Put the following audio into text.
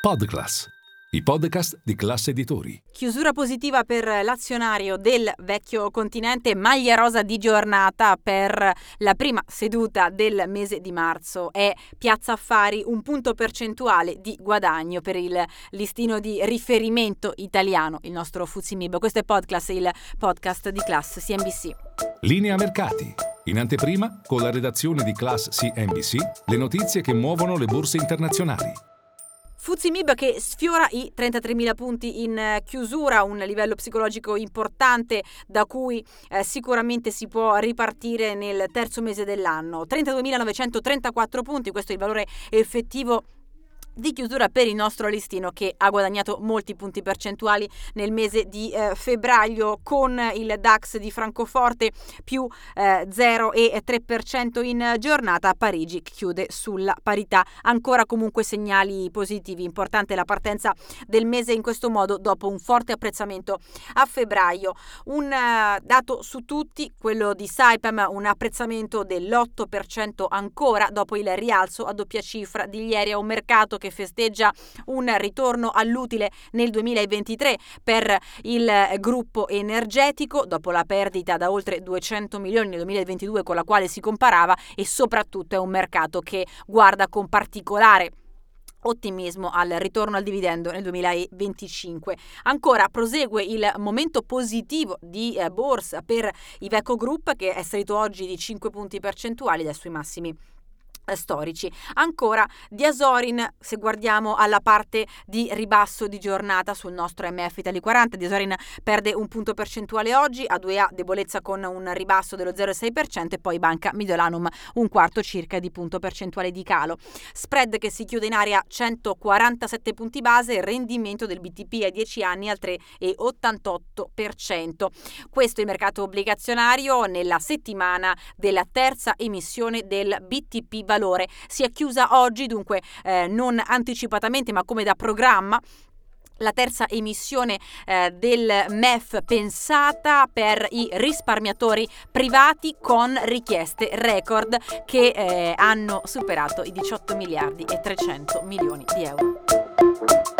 Podclass, i podcast di classe editori. Chiusura positiva per l'azionario del vecchio continente, maglia rosa di giornata per la prima seduta del mese di marzo. È Piazza Affari un punto percentuale di guadagno per il listino di riferimento italiano, il nostro Fuzimib. Questo è Podclass, il podcast di classe CNBC. Linea mercati. In anteprima, con la redazione di Class CNBC, le notizie che muovono le borse internazionali. Fuzimib che sfiora i 33.000 punti in eh, chiusura, un livello psicologico importante da cui eh, sicuramente si può ripartire nel terzo mese dell'anno. 32.934 punti, questo è il valore effettivo di chiusura per il nostro listino che ha guadagnato molti punti percentuali nel mese di eh, febbraio con il DAX di Francoforte più eh, 0,3% in giornata, Parigi chiude sulla parità. Ancora comunque segnali positivi, importante la partenza del mese in questo modo dopo un forte apprezzamento a febbraio. Un eh, dato su tutti, quello di Saipem, un apprezzamento dell'8% ancora dopo il rialzo a doppia cifra di ieri a un mercato che festeggia un ritorno all'utile nel 2023 per il gruppo energetico dopo la perdita da oltre 200 milioni nel 2022 con la quale si comparava e soprattutto è un mercato che guarda con particolare ottimismo al ritorno al dividendo nel 2025. Ancora prosegue il momento positivo di eh, borsa per Iveco Group che è salito oggi di 5 punti percentuali dai suoi massimi storici. Ancora Diasorin, se guardiamo alla parte di ribasso di giornata sul nostro MF Italy 40, Diasorin perde un punto percentuale oggi, a 2A debolezza con un ribasso dello 0,6% e poi Banca Midolanum un quarto circa di punto percentuale di calo. Spread che si chiude in area 147 punti base, rendimento del BTP a 10 anni al 3,88%. Questo è il mercato obbligazionario nella settimana della terza emissione del BTP valore valore. Si è chiusa oggi, dunque eh, non anticipatamente ma come da programma la terza emissione eh, del MEF pensata per i risparmiatori privati con richieste record che eh, hanno superato i 18 miliardi e 300 milioni di euro.